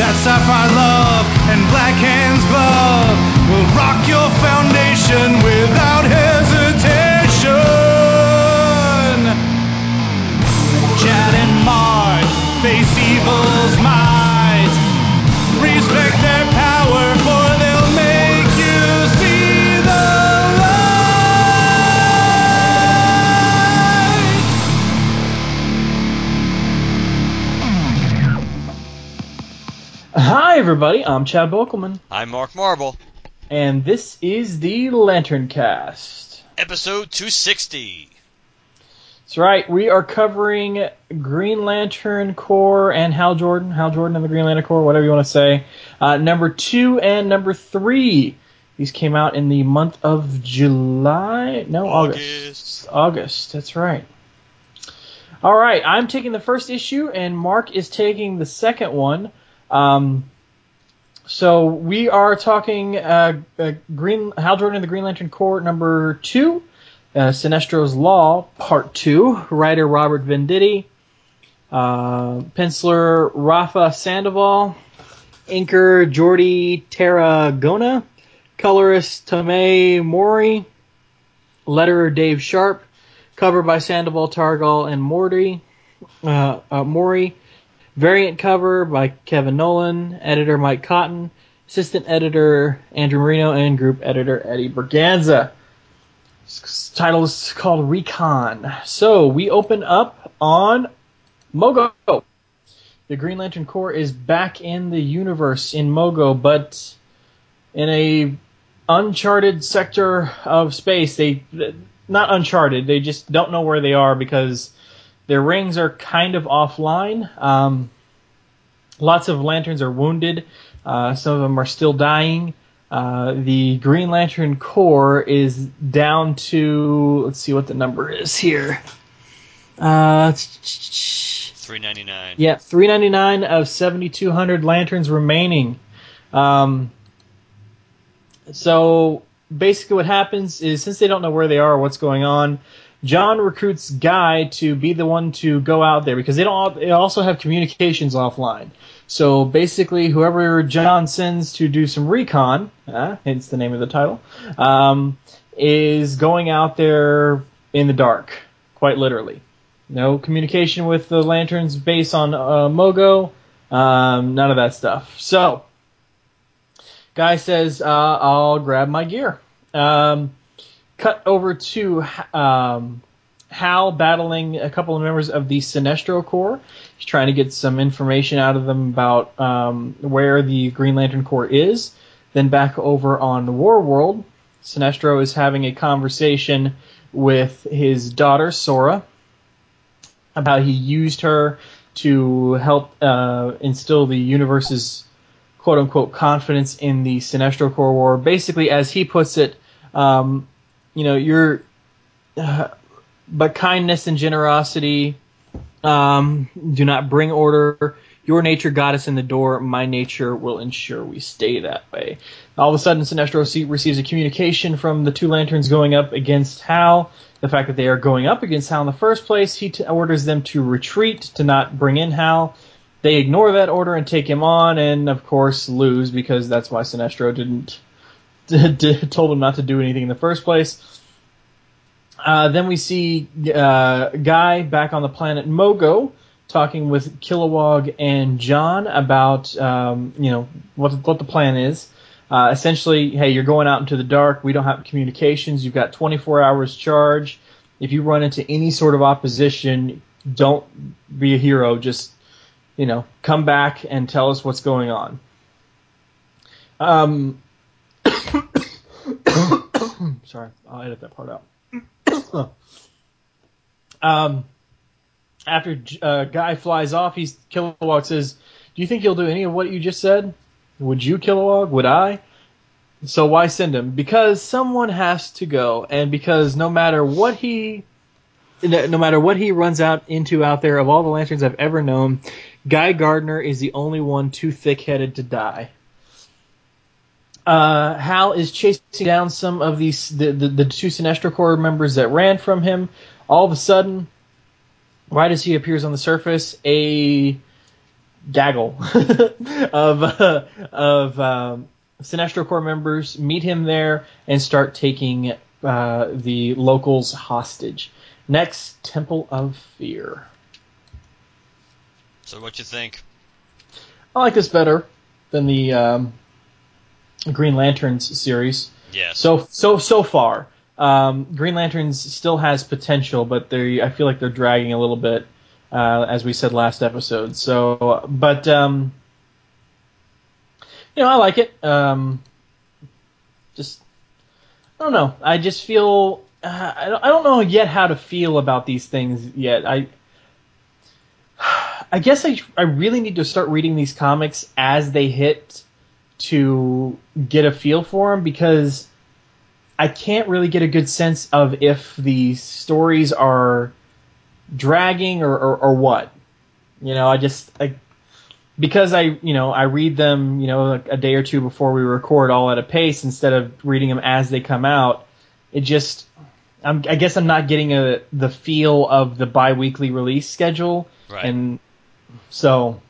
That sapphire love and black hands glove will rock your foundation without hesitation. Chad and Mark face evil's might. Everybody. I'm Chad Bokelman, I'm Mark Marble, and this is the Lantern Cast. episode 260. That's right. We are covering Green Lantern Corps and Hal Jordan, Hal Jordan and the Green Lantern Corps, whatever you want to say. Uh, number two and number three. These came out in the month of July. No, August. August. August. That's right. All right. I'm taking the first issue, and Mark is taking the second one. Um, so we are talking uh, uh, Green Hal Jordan and the Green Lantern Corps number two, uh, Sinestro's Law Part Two. Writer Robert Venditti, uh, penciler Rafa Sandoval, inker Jordi Tarragona, colorist Tomeu Morey, letterer Dave Sharp, cover by Sandoval, Targal, and Morty, uh, uh, Mori. Variant cover by Kevin Nolan, editor Mike Cotton, assistant editor Andrew Marino, and group editor Eddie Berganza. This title is called Recon. So we open up on Mogo. The Green Lantern Corps is back in the universe in Mogo, but in a uncharted sector of space. They not uncharted. They just don't know where they are because their rings are kind of offline. Um, lots of lanterns are wounded. Uh, some of them are still dying. Uh, the Green Lantern Corps is down to let's see what the number is here. Uh, 399. yeah, 399 of 7,200 lanterns remaining. Um, so basically, what happens is since they don't know where they are or what's going on, John recruits Guy to be the one to go out there because they don't. They also have communications offline. So basically, whoever John sends to do some recon, uh, hence the name of the title, um, is going out there in the dark, quite literally. No communication with the lanterns base on uh, Mogo, um, none of that stuff. So, guy says, uh, "I'll grab my gear." Um, cut over to um, Hal battling a couple of members of the Sinestro Corps. He's trying to get some information out of them about um, where the Green Lantern Corps is. Then back over on the War World, Sinestro is having a conversation with his daughter Sora about he used her to help uh, instill the universe's quote unquote confidence in the Sinestro Corps War. Basically, as he puts it, um, you know, you're, uh, but kindness and generosity um, do not bring order. Your nature got us in the door. My nature will ensure we stay that way. All of a sudden, Sinestro receives a communication from the two lanterns going up against Hal. The fact that they are going up against Hal in the first place, he t- orders them to retreat, to not bring in Hal. They ignore that order and take him on, and of course lose because that's why Sinestro didn't told him not to do anything in the first place. Uh, then we see uh, Guy back on the planet Mogo talking with Kilowog and John about um, you know what what the plan is. Uh, essentially, hey, you're going out into the dark. We don't have communications. You've got 24 hours charge. If you run into any sort of opposition, don't be a hero. Just you know, come back and tell us what's going on. Um, sorry, I'll edit that part out. um, after uh, Guy flies off, he's Kilowog says, "Do you think he'll do any of what you just said? Would you, Kilowog? Would I?" So why send him? Because someone has to go, and because no matter what he, no matter what he runs out into out there, of all the lanterns I've ever known, Guy Gardner is the only one too thick-headed to die. Uh, Hal is chasing down some of these the, the the two Sinestro Corps members that ran from him. All of a sudden, right as he appears on the surface, a gaggle of uh, of um, Sinestro Corps members meet him there and start taking uh, the locals hostage. Next, Temple of Fear. So what you think? I like this better than the um, Green Lanterns series. Yes. So so so far, um, Green Lanterns still has potential, but they I feel like they're dragging a little bit, uh, as we said last episode. So, but um, you know, I like it. Um, just I don't know. I just feel uh, I don't, I don't know yet how to feel about these things yet. I I guess I I really need to start reading these comics as they hit to get a feel for them because I can't really get a good sense of if the stories are dragging or, or, or what. You know, I just I, because I you know I read them you know a day or two before we record all at a pace instead of reading them as they come out. It just I'm, I guess I'm not getting a the feel of the biweekly release schedule, Right. and so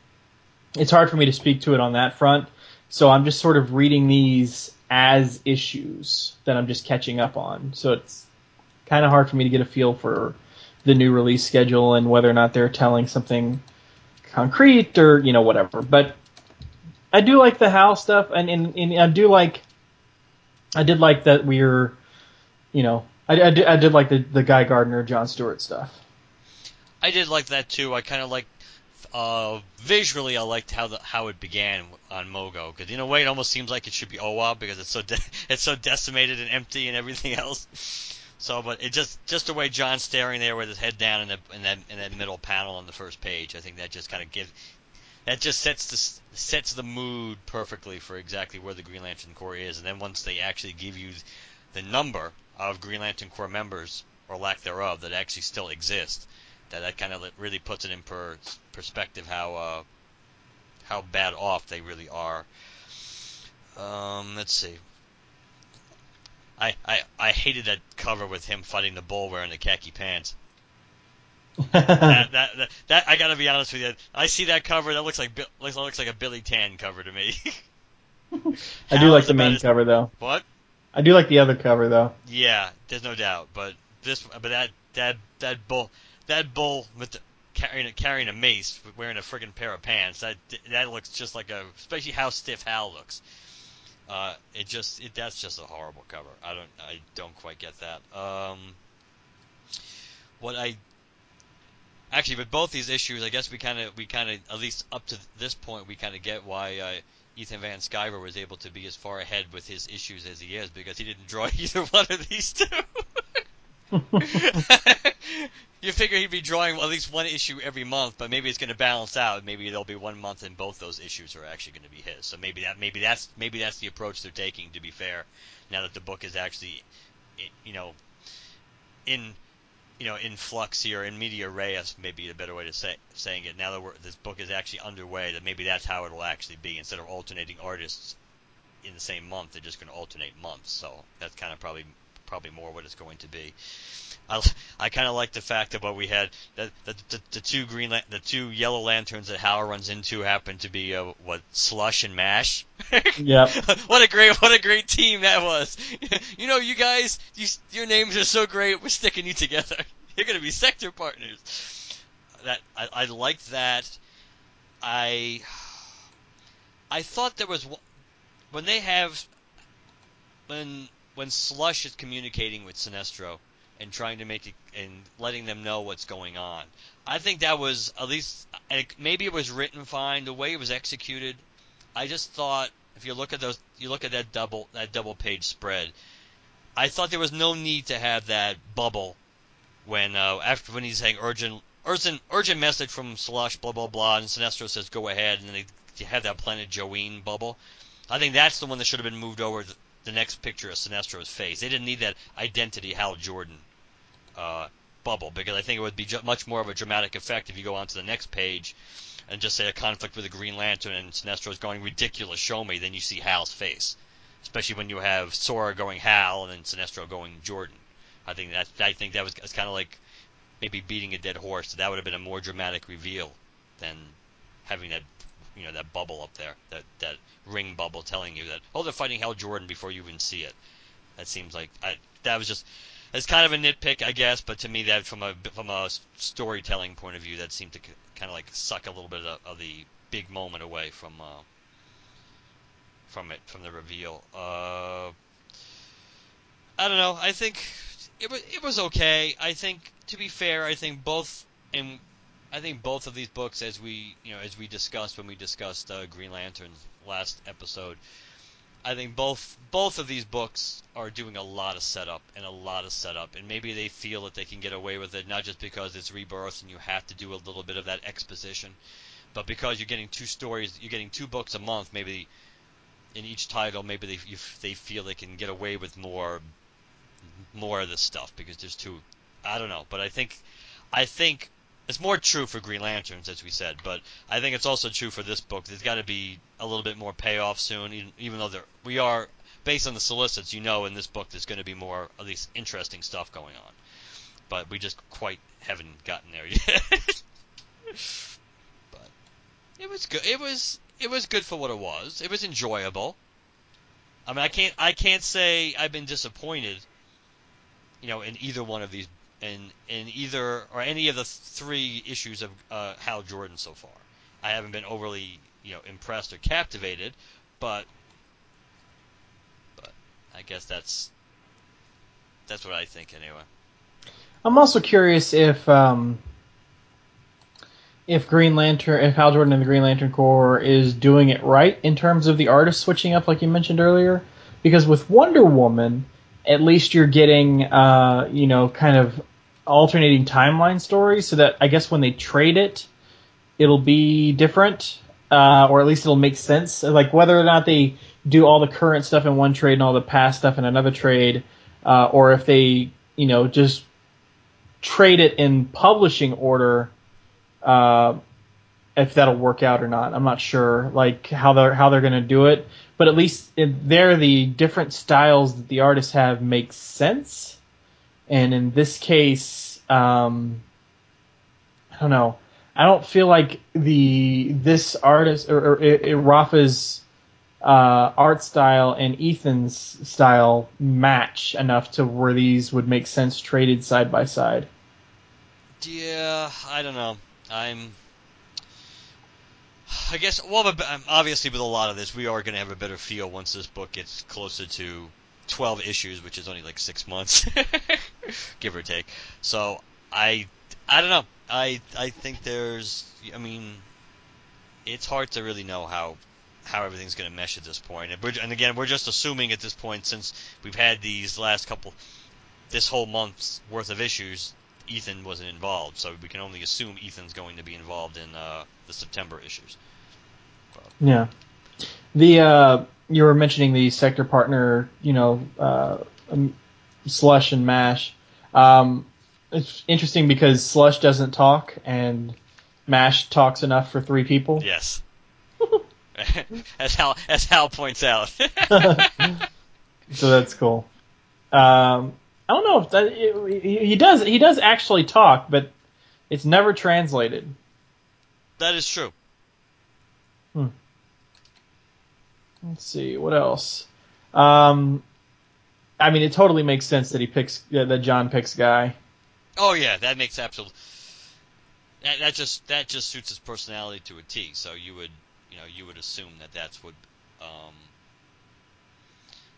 it's hard for me to speak to it on that front. So I'm just sort of reading these as issues that I'm just catching up on. So it's kind of hard for me to get a feel for the new release schedule and whether or not they're telling something concrete or you know whatever. But I do like the Hal stuff, and, and, and I do like I did like that we're you know I, I, did, I did like the the Guy Gardner John Stewart stuff. I did like that too. I kind of like visually. I liked how the how it began on Mogo because in a way it almost seems like it should be Oa because it's so de- it's so decimated and empty and everything else. So, but it just just the way John's staring there with his head down in, the, in that in that middle panel on the first page. I think that just kind of gives that just sets the sets the mood perfectly for exactly where the Green Lantern Corps is. And then once they actually give you the number of Green Lantern Corps members or lack thereof that actually still exist, that that kind of really puts it in per, perspective how uh, how bad off they really are. Um, let's see. I, I I hated that cover with him fighting the bull wearing the khaki pants. that, that, that, that I gotta be honest with you. I see that cover. That looks like looks, looks like a Billy Tan cover to me. I do like the main as- cover though. What? I do like the other cover though. Yeah, there's no doubt. But this, but that that that bull, that bull with the, carrying a, carrying a mace, wearing a friggin' pair of pants. That that looks just like a, especially how stiff Hal looks. Uh, it just it, that's just a horrible cover. I don't I don't quite get that. Um, what I actually, with both these issues, I guess we kind of we kind of at least up to this point we kind of get why uh, Ethan Van Sciver was able to be as far ahead with his issues as he is because he didn't draw either one of these two. you figure he'd be drawing at least one issue every month, but maybe it's going to balance out. Maybe there'll be one month and both those issues are actually going to be his. So maybe that maybe that's maybe that's the approach they're taking. To be fair, now that the book is actually, you know, in you know in flux here in media res, maybe a better way to say saying it. Now that this book is actually underway, that maybe that's how it'll actually be instead of alternating artists in the same month. They're just going to alternate months. So that's kind of probably probably more what it's going to be. I, I kind of like the fact that what we had the the, the, the two green lan- the two yellow lanterns that Hal runs into happen to be uh, what slush and mash. Yep. what a great what a great team that was. you know, you guys, you, your names are so great. We're sticking you together. You're gonna be sector partners. That I, I liked that. I I thought there was when they have when when Slush is communicating with Sinestro and trying to make it and letting them know what's going on. I think that was at least maybe it was written fine. The way it was executed, I just thought if you look at those, you look at that double that double page spread. I thought there was no need to have that bubble when uh, after when he's saying urgent urgent urgent message from Slush blah blah blah and Sinestro says go ahead and they have that Planet Joeen bubble. I think that's the one that should have been moved over the next picture of Sinestro's face. They didn't need that identity Hal Jordan uh, bubble because I think it would be much more of a dramatic effect if you go on to the next page and just say a conflict with the Green Lantern and Sinestro's going ridiculous, show me, then you see Hal's face. Especially when you have Sora going Hal and then Sinestro going Jordan. I think that I think that was, was kind of like maybe beating a dead horse. That would have been a more dramatic reveal than having that you know that bubble up there, that that ring bubble telling you that oh they're fighting Hal Jordan before you even see it. That seems like I, that was just it's kind of a nitpick, I guess, but to me that from a from a storytelling point of view, that seemed to kind of like suck a little bit of, of the big moment away from uh, from it from the reveal. Uh, I don't know. I think it was it was okay. I think to be fair, I think both and I think both of these books, as we you know as we discussed when we discussed uh, Green Lantern last episode, I think both both of these books are doing a lot of setup and a lot of setup, and maybe they feel that they can get away with it not just because it's rebirth and you have to do a little bit of that exposition, but because you're getting two stories, you're getting two books a month. Maybe in each title, maybe they they feel they can get away with more more of this stuff because there's two. I don't know, but I think I think it's more true for Green Lanterns, as we said, but I think it's also true for this book. There's got to be a little bit more payoff soon, even, even though there, we are based on the solicits. You know, in this book, there's going to be more at least interesting stuff going on, but we just quite haven't gotten there yet. but it was good. It was it was good for what it was. It was enjoyable. I mean, I can't I can't say I've been disappointed you know, in either one of these, in in either or any of the three issues of uh, Hal Jordan so far. I haven't been overly, you know, impressed or captivated, but but I guess that's that's what I think anyway. I'm also curious if um, if Green Lantern, if Hal Jordan and the Green Lantern Corps is doing it right in terms of the artist switching up, like you mentioned earlier, because with Wonder Woman, at least you're getting, uh, you know, kind of alternating timeline stories, so that I guess when they trade it, it'll be different, uh, or at least it'll make sense. Like whether or not they do all the current stuff in one trade and all the past stuff in another trade, uh, or if they, you know, just trade it in publishing order. Uh, if that'll work out or not, I'm not sure. Like how they're how they're going to do it but at least there the different styles that the artists have make sense. And in this case, um, I don't know. I don't feel like the this artist or, or, or Rafa's uh, art style and Ethan's style match enough to where these would make sense traded side by side. Yeah, I don't know. I'm I guess, well, um, obviously with a lot of this, we are going to have a better feel once this book gets closer to 12 issues, which is only like six months, give or take. So I, I don't know. I, I think there's, I mean, it's hard to really know how, how everything's going to mesh at this point. And, and again, we're just assuming at this point, since we've had these last couple, this whole month's worth of issues, Ethan wasn't involved, so we can only assume Ethan's going to be involved in uh, the September issues. Yeah. The uh, you were mentioning the sector partner, you know, uh, um, Slush and Mash. Um, it's interesting because Slush doesn't talk and Mash talks enough for three people. Yes. as Hal as Hal points out. so that's cool. Um, I don't know if that he, he does he does actually talk, but it's never translated. That is true. Hmm. Let's see what else. Um, I mean, it totally makes sense that he picks that John picks Guy. Oh yeah, that makes absolute. That, that just that just suits his personality to a T. So you would you know you would assume that that's what um,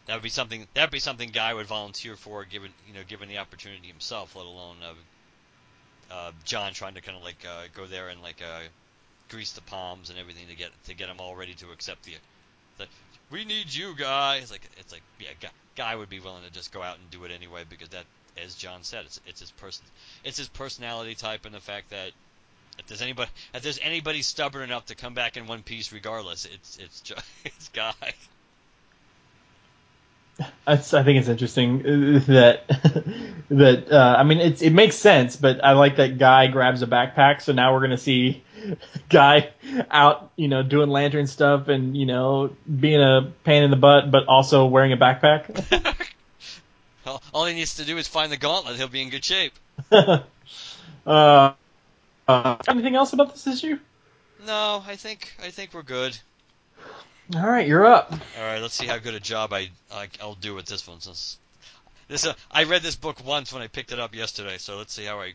that would be something. That would be something Guy would volunteer for, given you know, given the opportunity himself. Let alone uh, uh, John trying to kind of like uh, go there and like uh, grease the palms and everything to get to get him all ready to accept the. The we need you, Guy. It's like it's like yeah, Guy, Guy would be willing to just go out and do it anyway because that, as John said, it's it's his person, it's his personality type and the fact that if there's anybody if there's anybody stubborn enough to come back in one piece regardless, it's it's just, it's Guy. I, I think it's interesting that that uh, I mean it's it makes sense, but I like that guy grabs a backpack. So now we're gonna see guy out, you know, doing lantern stuff and you know being a pain in the butt, but also wearing a backpack. All he needs to do is find the gauntlet. He'll be in good shape. uh, uh, anything else about this issue? No, I think I think we're good. All right, you're up. All right, let's see how good a job I, I will do with this one. Since this, uh, I read this book once when I picked it up yesterday, so let's see how I.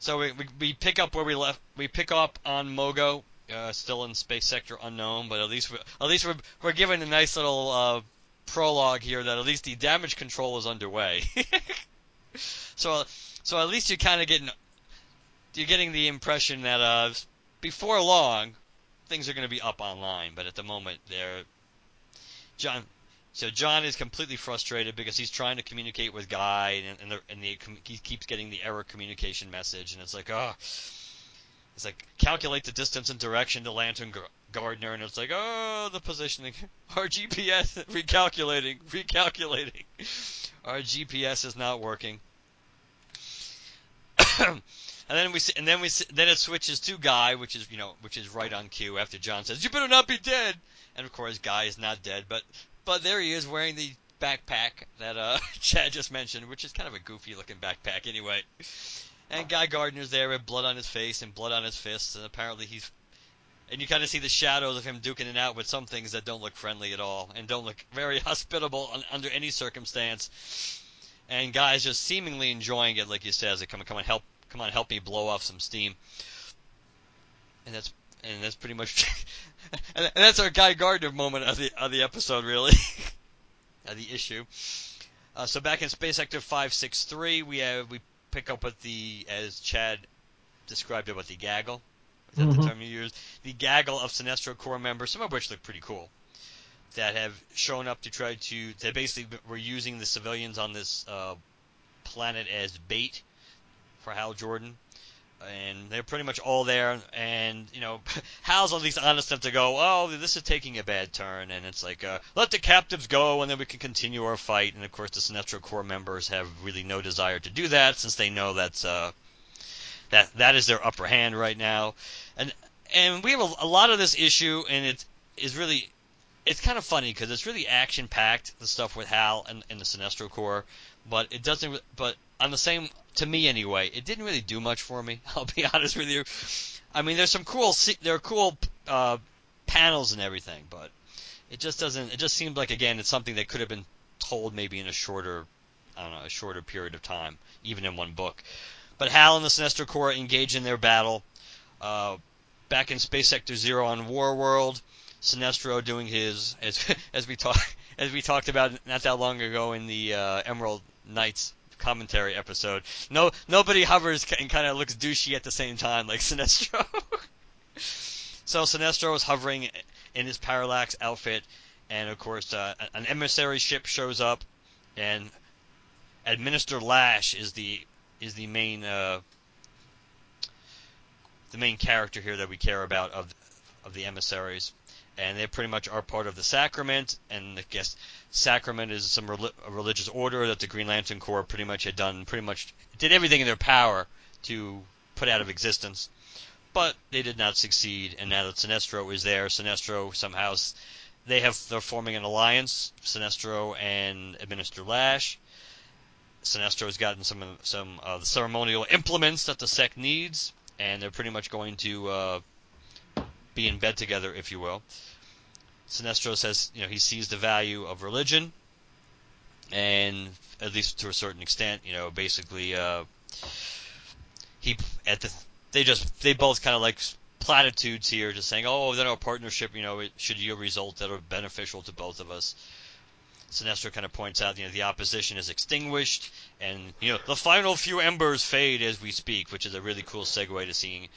So we we, we pick up where we left. We pick up on Mogo, uh, still in space sector unknown, but at least we, at least we're we're given a nice little uh, prologue here that at least the damage control is underway. so so at least you're kind of getting you're getting the impression that uh, before long things are going to be up online, but at the moment they're John. So John is completely frustrated because he's trying to communicate with Guy, and and, and the, he keeps getting the error communication message, and it's like, oh, it's like calculate the distance and direction to Lantern Gardner, and it's like, oh, the positioning, our GPS recalculating, recalculating, our GPS is not working. And then we and then we then it switches to Guy, which is you know which is right on cue after John says you better not be dead, and of course Guy is not dead, but but there he is wearing the backpack that uh, Chad just mentioned, which is kind of a goofy looking backpack anyway. And Guy Gardner's there with blood on his face and blood on his fists, and apparently he's and you kind of see the shadows of him duking it out with some things that don't look friendly at all and don't look very hospitable under any circumstance. And Guy's just seemingly enjoying it, like you said, as they come and come and help come on, help me blow off some steam. And that's and that's pretty much and that's our Guy Gardner moment of the of the episode, really, of the issue. Uh, so back in Space Sector 563, we have we pick up with the as Chad described it with the gaggle. Is that mm-hmm. the term you used? The gaggle of Sinestro Corps members, some of which look pretty cool, that have shown up to try to. They basically were using the civilians on this uh, planet as bait for Hal Jordan. And they're pretty much all there, and you know, Hal's at least honest enough to go, "Oh, this is taking a bad turn," and it's like, uh, "Let the captives go, and then we can continue our fight." And of course, the Sinestro Corps members have really no desire to do that, since they know that's uh, that that is their upper hand right now, and and we have a, a lot of this issue, and it is really it's kind of funny because it's really action packed the stuff with Hal and, and the Sinestro Corps, but it doesn't. But on the same, to me anyway, it didn't really do much for me. I'll be honest with you. I mean, there's some cool, there are cool uh, panels and everything, but it just doesn't. It just seemed like again, it's something that could have been told maybe in a shorter, I don't know, a shorter period of time, even in one book. But Hal and the Sinestro Corps engage in their battle. Uh, back in Space Sector Zero on War World, Sinestro doing his as as we talked as we talked about not that long ago in the uh, Emerald Knights commentary episode. No, nobody hovers and kind of looks douchey at the same time like Sinestro. so Sinestro is hovering in his parallax outfit, and of course uh, an emissary ship shows up, and Administrator Lash is the is the main uh, the main character here that we care about of of the emissaries and they pretty much are part of the sacrament. And I guess sacrament is some religious order that the Green Lantern Corps pretty much had done, pretty much did everything in their power to put out of existence. But they did not succeed, and now that Sinestro is there, Sinestro somehow they have they're forming an alliance, Sinestro and Administrator Lash. Sinestro has gotten some some uh, the ceremonial implements that the sect needs, and they're pretty much going to uh, be in bed together, if you will. Sinestro says, you know, he sees the value of religion, and at least to a certain extent, you know, basically, uh, he at the they just they both kind of like platitudes here, just saying, oh, then our partnership, you know, it should yield results that are beneficial to both of us. Sinestro kind of points out, you know, the opposition is extinguished, and you know, the final few embers fade as we speak, which is a really cool segue to seeing,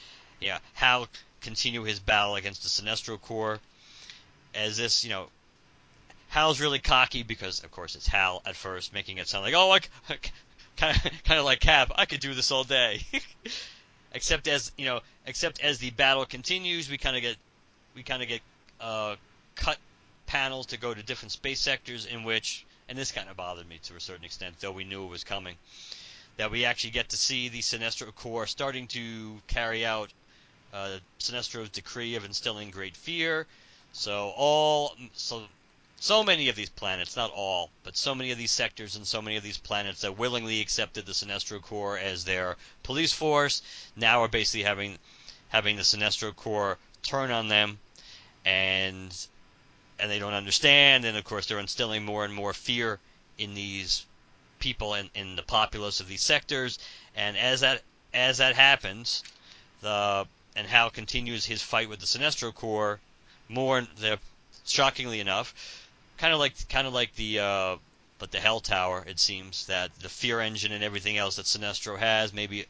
yeah, Hal continue his battle against the Sinestro Corps. As this, you know, Hal's really cocky because, of course, it's Hal at first, making it sound like, oh, like kind of kind of like Cap, I could do this all day. except as you know, except as the battle continues, we kind of get we kind of get uh, cut panels to go to different space sectors in which, and this kind of bothered me to a certain extent, though we knew it was coming, that we actually get to see the Sinestro Corps starting to carry out uh, Sinestro's decree of instilling great fear. So all so so many of these planets, not all, but so many of these sectors and so many of these planets that willingly accepted the Sinestro Corps as their police force now are basically having having the Sinestro Corps turn on them. And and they don't understand. And of course they're instilling more and more fear in these people in, in the populace of these sectors. And as that as that happens the and Hal continues his fight with the Sinestro Corps more shockingly enough kind of like kind of like the uh, but the Hell Tower it seems that the fear engine and everything else that Sinestro has maybe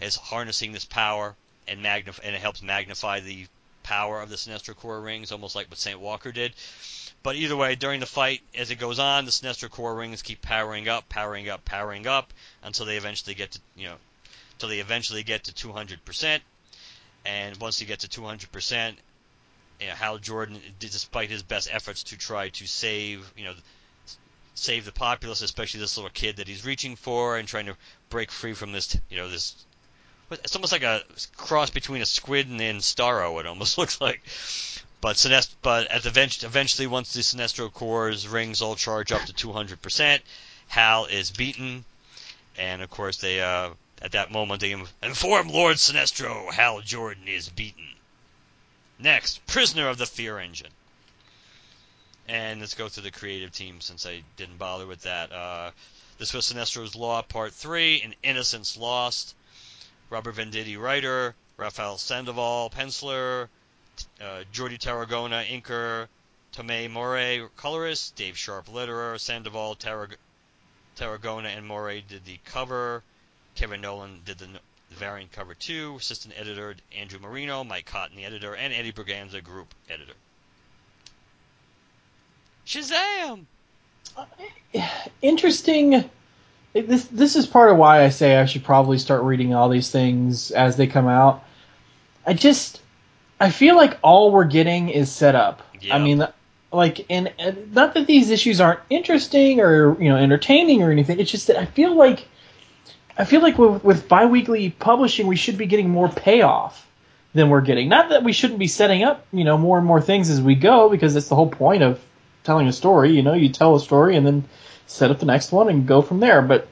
is harnessing this power and magnify and it helps magnify the power of the Sinestro Corps rings, almost like what Saint Walker did. But either way, during the fight, as it goes on, the Sinestro Corps rings keep powering up, powering up, powering up until they eventually get to you know, until they eventually get to 200%. And once he gets to 200%, you know, Hal Jordan, despite his best efforts to try to save, you know, save the populace, especially this little kid that he's reaching for, and trying to break free from this, you know, this it's almost like a cross between a squid and, and Starro. It almost looks like. But Sinest- but at the eventually, once the Sinestro Corps rings all charge up to 200%, Hal is beaten, and of course they uh, at that moment they inform Lord Sinestro Hal Jordan is beaten. Next, prisoner of the Fear Engine. And let's go through the creative team since I didn't bother with that. Uh, this was Sinestro's Law Part 3, An Innocence Lost. Robert Venditti, writer, Rafael Sandoval, penciler, uh, Jordi Tarragona, inker, Tomeu Morey, colorist, Dave Sharp, letterer, Sandoval, Tarrag- Tarragona, and Morey did the cover. Kevin Nolan did the variant cover too. Assistant editor Andrew Marino, Mike Cotton, the editor, and Eddie Berganza, group editor. Shazam! Uh, interesting this this is part of why I say I should probably start reading all these things as they come out. I just I feel like all we're getting is set up. I mean, like, and, and, not that these issues aren't interesting or you know entertaining or anything. It's just that I feel like I feel like with, with biweekly publishing, we should be getting more payoff than we're getting. Not that we shouldn't be setting up you know more and more things as we go because that's the whole point of telling a story. You know, you tell a story and then set up the next one and go from there. But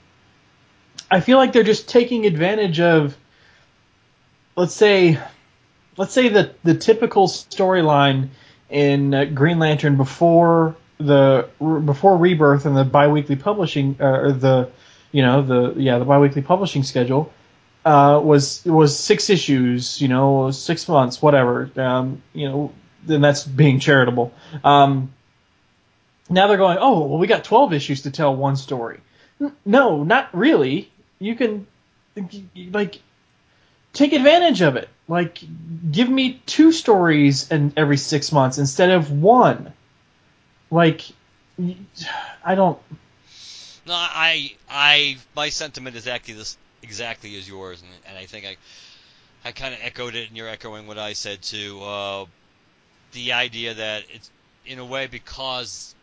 I feel like they're just taking advantage of, let's say, let's say the the typical storyline in uh, Green Lantern before the before Rebirth and the biweekly publishing uh, or the you know the yeah the biweekly publishing schedule uh, was was six issues you know six months whatever um, you know then that's being charitable. Um, now they're going, oh, well, we got 12 issues to tell one story. No, not really. You can, like, take advantage of it. Like, give me two stories in every six months instead of one. Like, I don't. No, I, I, my sentiment is exactly this, exactly as yours, and, and I think I, I kind of echoed it, and you're echoing what I said too. Uh, the idea that it's, in a way, because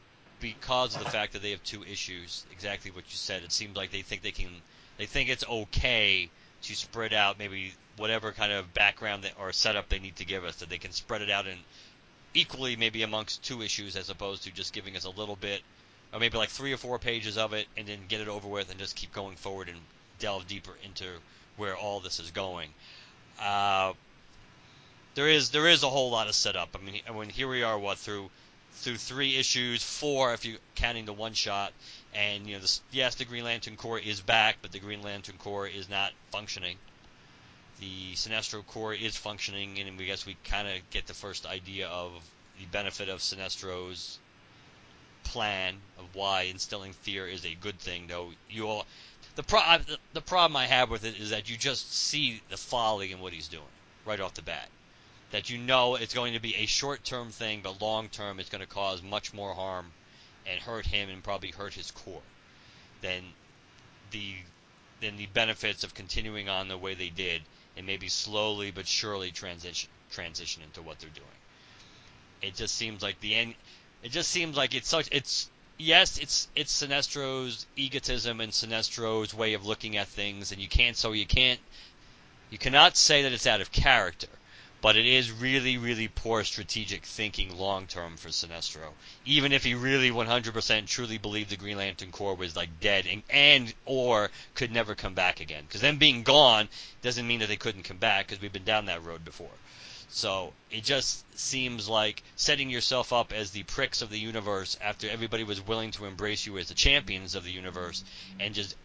because of the fact that they have two issues. Exactly what you said. It seems like they think they can. They think it's okay to spread out maybe whatever kind of background that, or setup they need to give us. That they can spread it out in equally maybe amongst two issues as opposed to just giving us a little bit, or maybe like three or four pages of it and then get it over with and just keep going forward and delve deeper into where all this is going. Uh, there is there is a whole lot of setup. I mean, I mean here we are, what through through three issues, four if you're counting the one shot. And you know, this, yes, the Green Lantern Corps is back, but the Green Lantern Corps is not functioning. The Sinestro Corps is functioning, and we guess we kind of get the first idea of the benefit of Sinestro's plan of why instilling fear is a good thing. Though you all, the pro- the problem I have with it is that you just see the folly in what he's doing right off the bat that you know it's going to be a short term thing, but long term it's going to cause much more harm and hurt him and probably hurt his corps than the than the benefits of continuing on the way they did and maybe slowly but surely transition transition into what they're doing. It just seems like the end It just seems like it's such it's yes, it's it's Sinestro's egotism and Sinestro's way of looking at things, and you can't so you can't you cannot say that it's out of character, but it is really really poor strategic thinking long term for Sinestro. Even if he really 100% truly believed the Green Lantern Corps was like dead and, and or could never come back again, because them being gone doesn't mean that they couldn't come back, because we've been down that road before. So it just seems like setting yourself up as the pricks of the universe after everybody was willing to embrace you as the champions of the universe, and just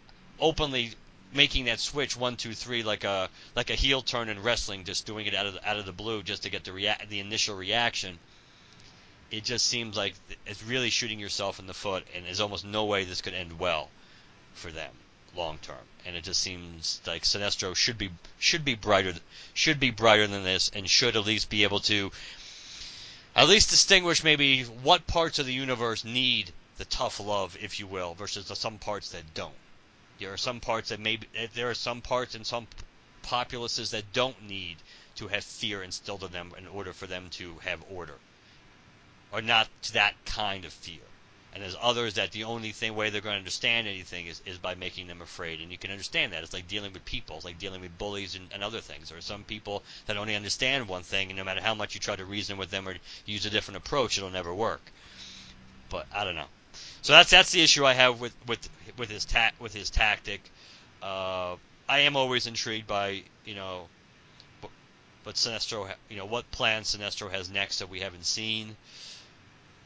openly making that switch one two three like a like a heel turn in wrestling, just doing it out of the, out of the blue just to get the rea- the initial reaction. It just seems like it's really shooting yourself in the foot, and there's almost no way this could end well for them long term. And it just seems like Sinestro should be should be brighter should be brighter than this, and should at least be able to at least distinguish maybe what parts of the universe need the tough love, if you will, versus the some parts that don't. There are some parts that maybe eh, there are some parts in some populaces that don't need to have fear instilled in them in order for them to have order, or not that kind of fear. And there's others that the only thing way they're going to understand anything is, is by making them afraid. And you can understand that. It's like dealing with people. It's like dealing with bullies and, and other things. There are some people that only understand one thing, and no matter how much you try to reason with them or use a different approach, it'll never work. But I don't know. So that's that's the issue I have with with with his ta- with his tactic. Uh, I am always intrigued by you know, but, but Sinestro, you know, what plan Sinestro has next that we haven't seen.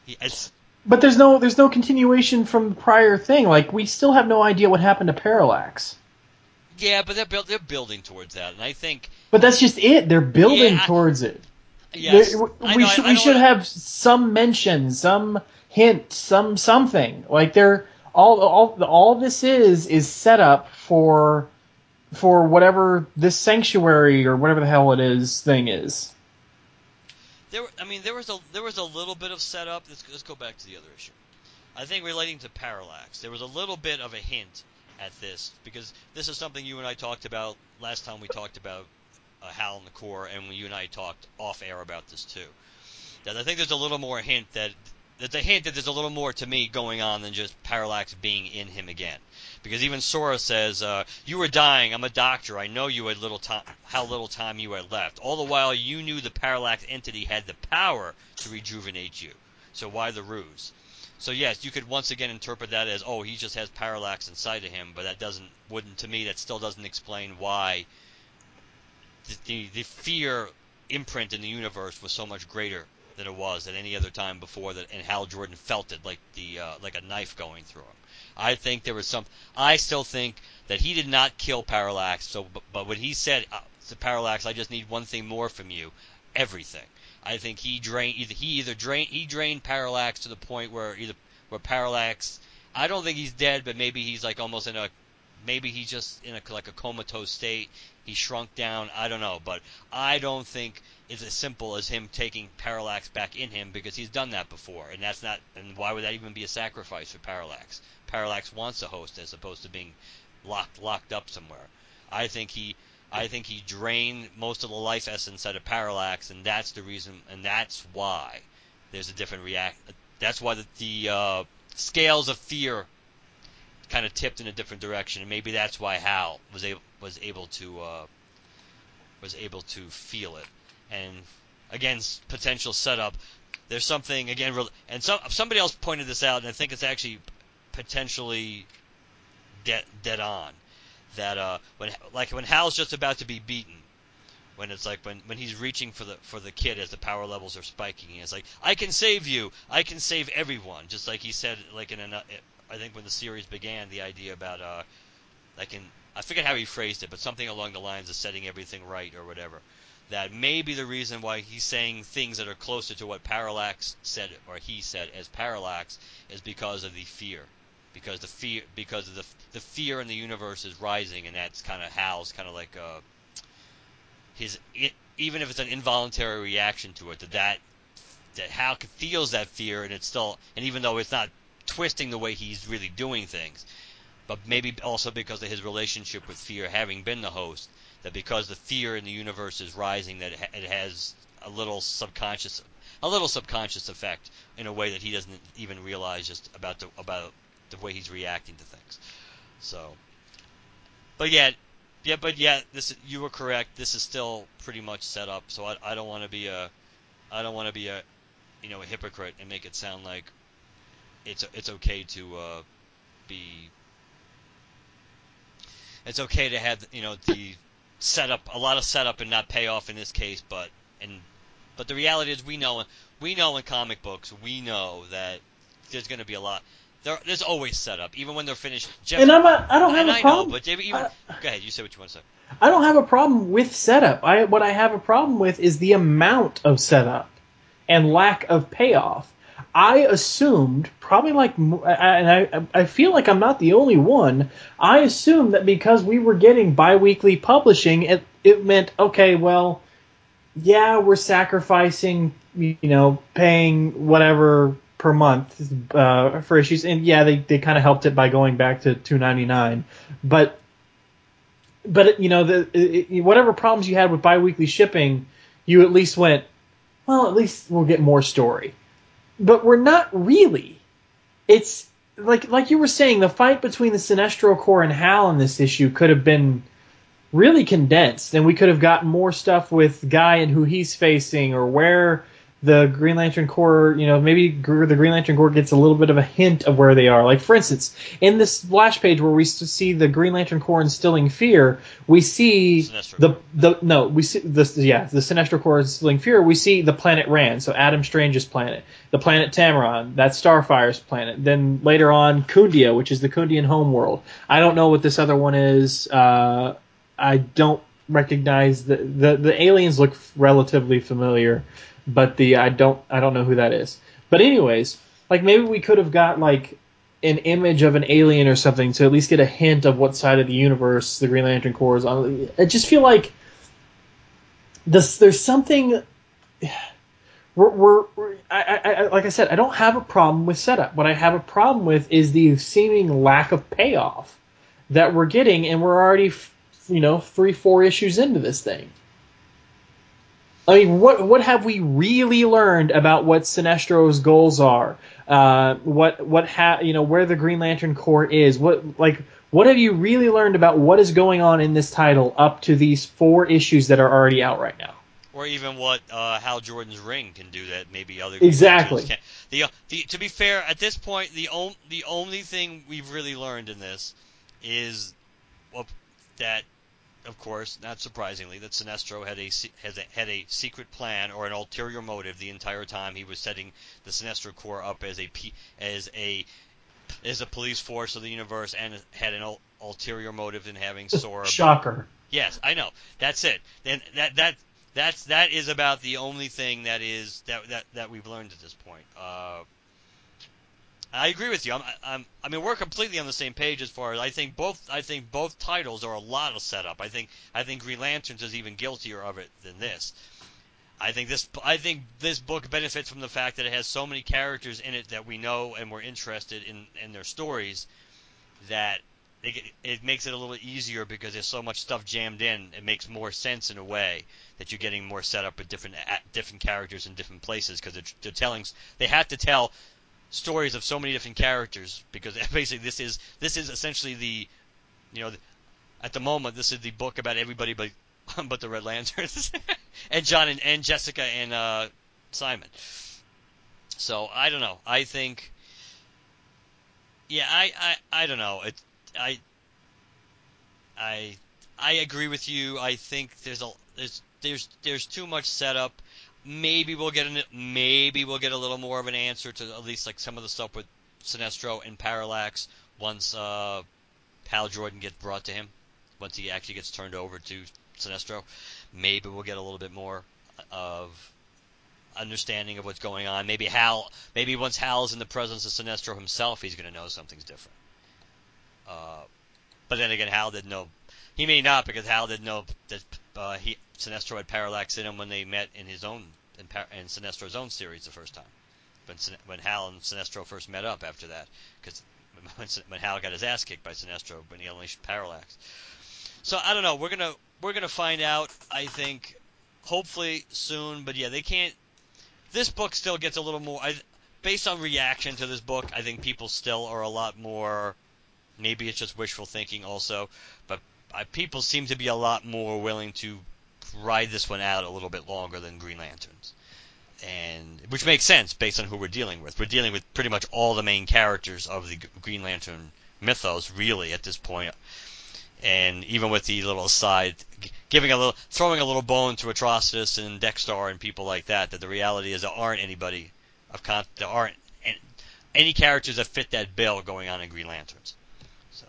He, it's, But there's no there's no continuation from the prior thing. Like we still have no idea what happened to Parallax. yeah, but they're build, they're building towards that, and I think But that's just it. They're building Yeah, I- towards it. yes, There- we know, I- should I we should have some mention, some hint, some something. Like they're all all all this is is set up for for whatever this sanctuary or whatever the hell it is thing is. There, I mean, there was a there was a little bit of setup. Let's, let's go back to the other issue. I think relating to Parallax, there was a little bit of a hint at this because this is something you and I talked about last time we talked about uh, Hal and the Corps, and you and I talked off air about this too. That I think there's a little more hint that there's a hint that there's a little more to me going on than just Parallax being in him again. Because even Sora says, uh, "You were dying. I'm a doctor. I know you had little time, how little time you had left. All the while, you knew the Parallax entity had the power to rejuvenate you. So why the ruse?" So yes, you could once again interpret that as, "Oh, he just has Parallax inside of him," but that doesn't, wouldn't to me, that still doesn't explain why the, the, the fear imprint in the universe was so much greater than it was at any other time before that, and Hal Jordan felt it like the uh, like a knife going through him. I think there was some. I still think that he did not kill Parallax. So, but, but when he said uh, to Parallax, "I just need one thing more from you," everything. I think he drained. Either he either drained he drained Parallax to the point where either where Parallax. I don't think he's dead, but maybe he's like almost in a. Maybe he's just in a like a comatose state. He shrunk down. I don't know, but I don't think it's as simple as him taking Parallax back in him because he's done that before, and that's not. And why would that even be a sacrifice for Parallax? Parallax wants a host as opposed to being locked locked up somewhere. I think he I think he drained most of the life essence out of Parallax, and that's the reason, and that's why there's a different react. That's why the, the uh, scales of fear kind of tipped in a different direction, and maybe that's why Hal was able was able to uh, was able to feel it. And again, potential setup. There's something again, and some somebody else pointed this out, and I think it's actually potentially dead dead on. That uh, when like when Hal's just about to be beaten, when it's like when when he's reaching for the for the kid as the power levels are spiking, it's like I can save you, I can save everyone, just like he said like in an, I think when the series began, the idea about uh, like in I forget how he phrased it, but something along the lines of setting everything right or whatever. That may be the reason why he's saying things that are closer to what Parallax said or he said as Parallax is because of the fear, because the fear because of the the fear in the universe is rising, and that's kind of Hal's kind of like uh, his it, even if it's an involuntary reaction to it, that that that Hal feels that fear, and it's still and even though it's not twisting the way he's really doing things, but maybe also because of his relationship with fear, having been the host, that because the fear in the universe is rising, that it has a little subconscious, a little subconscious effect in a way that he doesn't even realize just about the about the way he's reacting to things. So, but yet, yeah, but yet, this you were correct. This is still pretty much set up. So I, I don't want to be a, I don't want to be a, you know, a hypocrite and make it sound like it's it's okay to uh, be, it's okay to have you know the setup, a lot of setup and not payoff in this case. But and but the reality is we know we know in comic books we know that there's going to be a lot there, there's always setup, even when they're finished. Jeff, and I'm I don't have a I problem. Know, but even, I, go ahead, you say what you want to say. I don't have a problem with setup. I what I have a problem with is the amount of setup and lack of payoff. I assumed, probably like, and I, I feel like I'm not the only one. I assumed that because we were getting biweekly publishing, it, it meant okay, well, yeah, we're sacrificing, you know, paying whatever per month uh, for issues, and yeah, they, they kind of helped it by going back to two ninety nine, but but you know the it, whatever problems you had with biweekly shipping, you at least went, well, at least we'll get more story, but we're not really. It's like like you were saying, the fight between the Sinestro Corps and Hal in this issue could have been really condensed, and we could have gotten more stuff with Guy and who he's facing, or where the Green Lantern Corps, you know, maybe the Green Lantern Corps gets a little bit of a hint of where they are. Like, for instance, in this splash page where we see the Green Lantern Corps instilling fear, we see Sinestro. the the no, we see the yeah the Sinestro Corps instilling fear. We see the planet Rann, so Adam Strange's planet, the planet Tamaran, that's Starfire's planet. Then later on, Khundia, which is the Khundian homeworld. I don't know what this other one is. Uh, I don't recognize the the the aliens look relatively familiar but the I don't I don't know who that is. But anyways, like maybe we could have got like an image of an alien or something to at least get a hint of what side of the universe the Green Lantern Corps is on. I just feel like this there's something. We're, we're, we're I, I, like I said, I don't have a problem with setup. What I have a problem with is the seeming lack of payoff that we're getting, and we're already, you know, three, four issues into this thing. I mean, what what have we really learned about what Sinestro's goals are? Uh, what what ha- you know where the Green Lantern Corps is? What like what have you really learned about what is going on in this title up to these four issues that are already out right now? Or even what uh, Hal Jordan's ring can do that maybe other exactly. Can't. The, uh, the to be fair, at this point, the on, the only thing we've really learned in this is that of course, not surprisingly, that Sinestro had a, has a, had a secret plan or an ulterior motive the entire time he was setting the Sinestro Corps up as a as a as a police force of the universe and had an ulterior motive in having Sora. Shocker. Yes, I know. That's it. And that that that's that is about the only thing that is that that, that we've learned at this point. Uh, I agree with you. I'm, I'm, I mean, we're completely on the same page as far as I think both. I think both titles are a lot of setup. I think I think Green Lanterns is even guiltier of it than this. I think this I think this book benefits from the fact that it has so many characters in it that we know and we're interested in in their stories that it, it makes it a little easier because there's so much stuff jammed in. It makes more sense in a way that you're getting more setup with different different characters in different places because they're, they're they have to tell stories of so many different characters because basically this is this is essentially the you know at the moment this is the book about everybody but but the Red Lanterns and John and, and Jessica and uh, Simon. So I don't know. I think yeah, I, I, I don't know. It I I I agree with you. I think there's a there's there's there's too much setup maybe we'll get an, maybe we'll get a little more of an answer to at least like some of the stuff with Sinestro and Parallax once uh, Hal Jordan gets brought to him. Once he actually gets turned over to Sinestro, maybe we'll get a little bit more of understanding of what's going on. Maybe Hal, maybe once Hal's in the presence of Sinestro himself, he's going to know something's different. Uh, but then again, Hal didn't know. He may not because Hal didn't know that uh, he Sinestro had Parallax in him when they met in his own in, in Sinestro's own series the first time. When when Hal and Sinestro first met up after that, because when, when Hal got his ass kicked by Sinestro when he unleashed Parallax. So I don't know. We're gonna we're gonna find out. I think hopefully soon. But yeah, they can't. this book still gets a little more. I, based on reaction to this book, I think people still are a lot more. Maybe it's just wishful thinking, also, but uh, people seem to be a lot more willing to ride this one out a little bit longer than Green Lanterns, and which makes sense based on who we're dealing with. We're dealing with pretty much all the main characters of the Green Lantern mythos, really, at this point. And even with the little side, giving a little, throwing a little bone to Atrocitus and Dex-Starr and people like that, that the reality is there aren't anybody of con- there aren't any, any characters that fit that bill going on in Green Lanterns. So,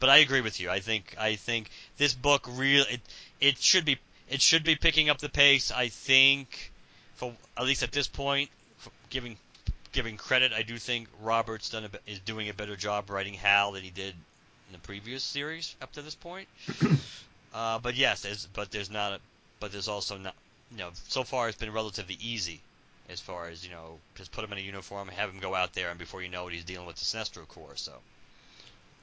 but I agree with you. I think I think this book really it, it should be it should be picking up the pace. I think, for at least at this point, giving giving credit, I do think Roberts done a, is doing a better job writing Hal than he did in the previous series up to this point. uh, but yes, there's, but there's not, a, but there's also not, you know, so far it's been relatively easy as far as you know, just put him in a uniform, have him go out there, and before you know it, he's dealing with the Sinestro Corps. So.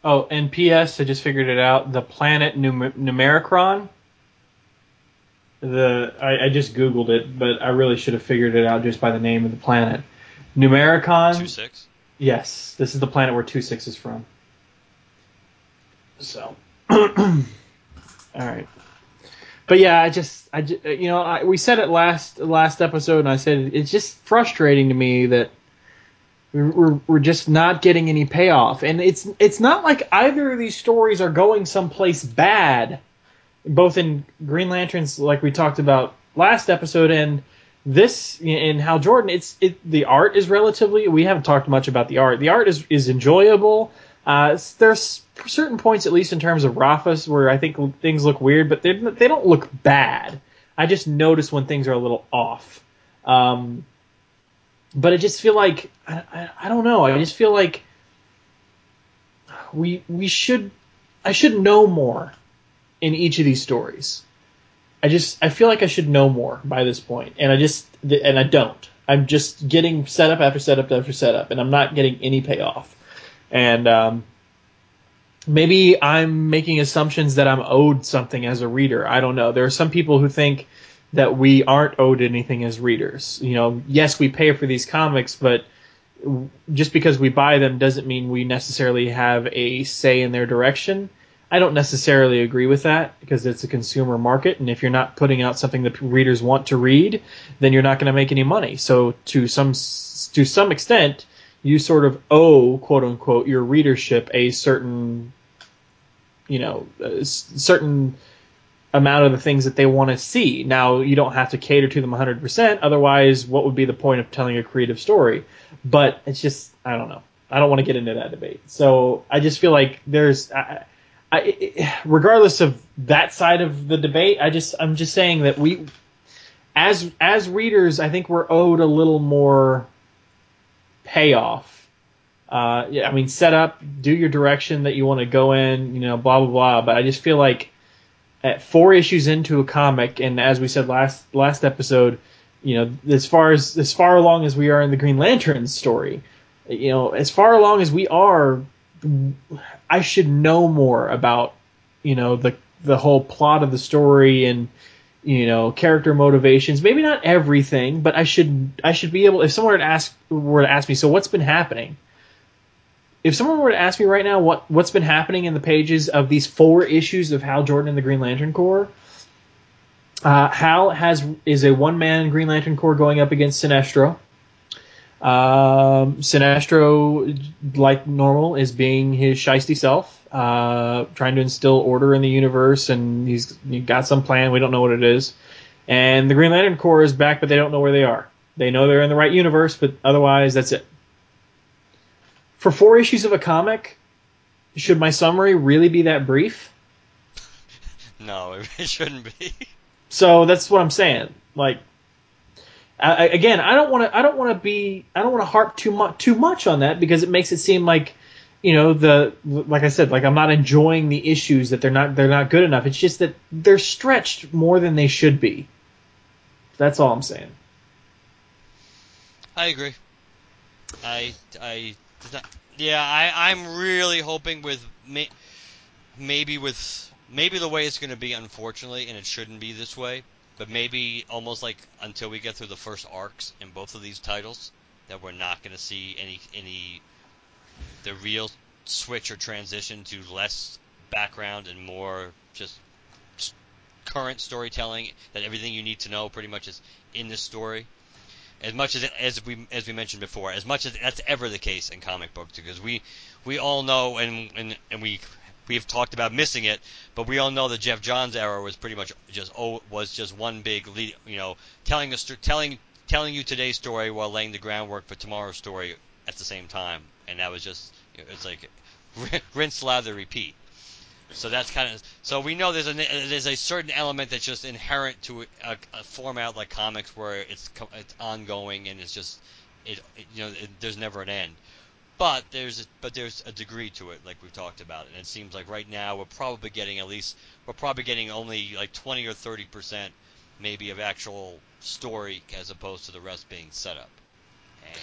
Oh, and P.S. I just figured it out. The planet Num- Numericron. The I, I just googled it, but I really should have figured it out just by the name of the planet. Numericon. Two six. Yes, this is the planet where two six is from. So, all right. But yeah, I just, I just, uh, you know, I, we said it last last episode, and I said it's just frustrating to me that we're, we're just not getting any payoff, and it's it's not like either of these stories are going someplace bad, both in Green Lanterns, like we talked about last episode, and this in Hal Jordan. It's it the art is relatively. We haven't talked much about the art. The art is is enjoyable. Uh, there's certain points, at least in terms of Rothfuss, where I think things look weird, but they they don't look bad. I just notice when things are a little off. Um, but I just feel like I, I, I don't know. I just feel like we we should I should know more in each of these stories. I just I feel like I should know more by this point, and I just and I don't. I'm just getting setup after setup after setup, and I'm not getting any payoff and um, maybe I'm making assumptions that I'm owed something as a reader. I don't know. There are some people who think that we aren't owed anything as readers. You know, yes, we pay for these comics, but just because we buy them doesn't mean we necessarily have a say in their direction. I don't necessarily agree with that because it's a consumer market, and if you're not putting out something that readers want to read, then you're not going to make any money. So to some to some extent, you sort of owe quote unquote your readership a certain you know certain amount of the things that they want to see. Now you don't have to cater to them 100% otherwise what would be the point of telling a creative story? But it's just i don't know. I don't want to get into that debate. So i just feel like there's I, I, regardless of that side of the debate i just i'm just saying that we as as readers i think we're owed a little more payoff. Uh, yeah, I mean, set up, do your direction that you want to go in, you know, blah blah blah. But I just feel like at four issues into a comic, and as we said last last episode, you know, as far as as far along as we are in the Green Lantern story, you know, as far along as we are, I should know more about, you know, the the whole plot of the story and you know character motivations. Maybe not everything but i should i should be able if someone were to ask were to ask me so what's been happening? If someone were to ask me right now what what's been happening in the pages of these four issues of hal jordan and the green lantern corps uh, hal has is a one man green lantern corps going up against sinestro um, Sinestro, like normal, is being his shisty self, uh, trying to instill order in the universe, and he's he got some plan. We don't know what it is. And the Green Lantern Corps is back, but they don't know where they are. They know they're in the right universe, but otherwise, that's it. For four issues of a comic, should my summary really be that brief? No, it shouldn't be. So that's what I'm saying. Like, I, again, I don't want to. I don't want to be. I don't want to harp too much too much on that because it makes it seem like, you know, the like I said, like I'm not enjoying the issues that they're not they're not good enough. It's just that they're stretched more than they should be. That's all I'm saying. I agree. I I yeah. I I'm really hoping with may, maybe with maybe the way it's going to be, unfortunately, and it shouldn't be this way but maybe almost like until we get through the first arcs in both of these titles, that we're not going to see any any the real switch or transition to less background and more just current storytelling. That everything you need to know pretty much is in this story. As much as as we as we mentioned before, as much as that's ever the case in comic books, because we we all know and and, and we we've talked about missing it, but we all know that Geoff Johns era was pretty much just oh was just one big lead, you know telling us telling telling you today's story while laying the groundwork for tomorrow's story at the same time, and that was just it's like rinse, lather, repeat. So that's kind of so we know there's a there's a certain element that's just inherent to a, a format like comics where it's it's ongoing and it's just it, it you know it, there's never an end. But there's a, but there's a degree to it, like we've talked about, and it seems like right now we're probably getting at least we're probably getting only like 20 or 30 percent, maybe of actual story as opposed to the rest being set up. And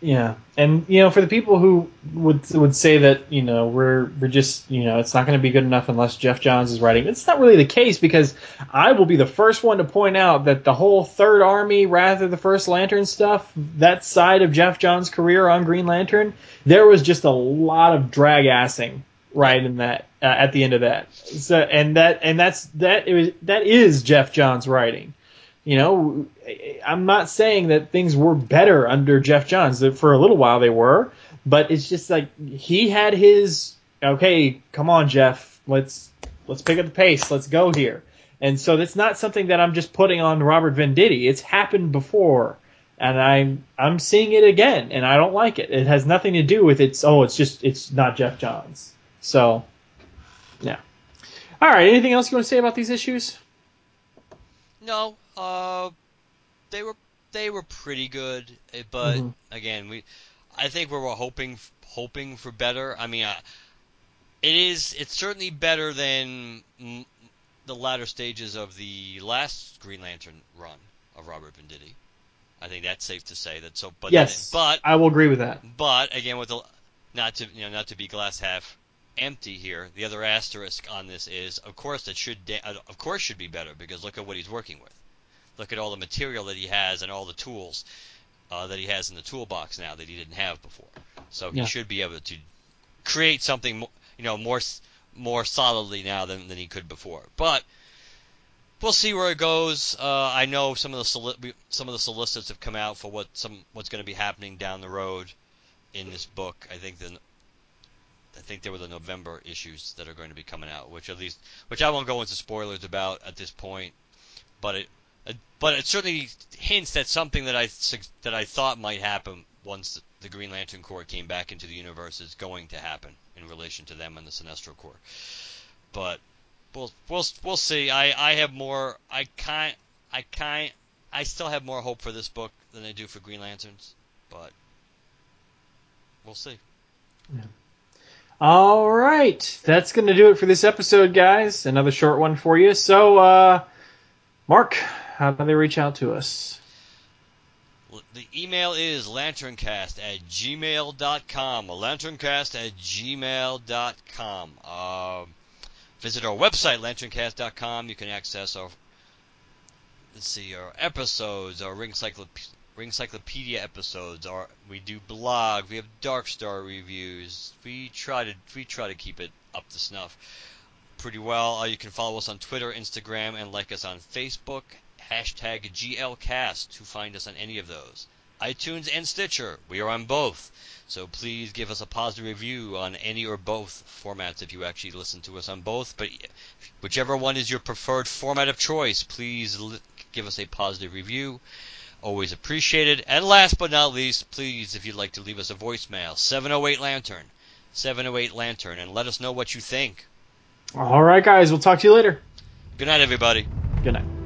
yeah, and you know, for the people who would would say that you know we're we're just you know it's not going to be good enough unless Geoff Johns is writing, it's not really the case because I will be the first one to point out that the whole Third Army, rather the First Lantern stuff, that side of Geoff Johns' career on Green Lantern, there was just a lot of drag assing right in that uh, at the end of that. So and that and that's that is that is Geoff Johns writing. You know, I'm not saying that things were better under Geoff Johns. For a little while they were, but it's just like he had his okay, come on, Geoff, let's let's pick up the pace, let's go here. And so that's not something that I'm just putting on Robert Venditti. It's happened before, and I'm I'm seeing it again, and I don't like it. It has nothing to do with it's oh, it's just it's not Geoff Johns. So, yeah. All right. Anything else you want to say about these issues? No, uh, they were they were pretty good, eh, but mm-hmm. again, we I think we were hoping hoping for better. I mean, uh, it is it's certainly better than the latter stages of the last Green Lantern run of Robert Venditti. I think that's safe to say that. So, but yes, then, but I will agree with that. But again, with the not to you know not to be glass half empty here. The other asterisk on this is, of course, it should uh, of course should be better because look at what he's working with look at all the material that he has and all the tools uh, that he has in the toolbox now that he didn't have before. So he yeah. should be able to create something, you know, more more solidly now than, than he could before. But we'll see where it goes. Uh, I know some of the soli- some of the solicits have come out for what some what's going to be happening down the road in this book. I think the I think there were the November issues that are going to be coming out, which at least which I won't go into spoilers about at this point, but it but it certainly hints at something that I that I thought might happen once the Green Lantern Corps came back into the universe is going to happen in relation to them and the Sinestro Corps. But we'll we'll we'll see. I I have more. I kind I kind I still have more hope for this book than I do for Green Lanterns, but we'll see. Yeah. All right, that's going to do it for this episode, guys. Another short one for you. So, uh, Mark, how do they reach out to us? The email is lanterncast at gmail.com. Lanterncast at gmail.com. Uh, visit our website, lanterncast.com. You can access our let's see our episodes, our Ring, Cyclop- Ring Cyclopedia episodes. We do blog. We have Dark Star reviews. We try to we try to keep it up to snuff pretty well. Uh, you can follow us on Twitter, Instagram, and like us on Facebook hashtag GLCast to find us on any of those. iTunes and Stitcher, we are on both. So please give us a positive review on any or both formats if you actually listen to us on both. But whichever one is your preferred format of choice, please give us a positive review. Always appreciated. And last but not least, please, if you'd like to leave us a voicemail, 708 Lantern. 708 Lantern, and let us know what you think. All right, guys. We'll talk to you later. Good night, everybody. Good night.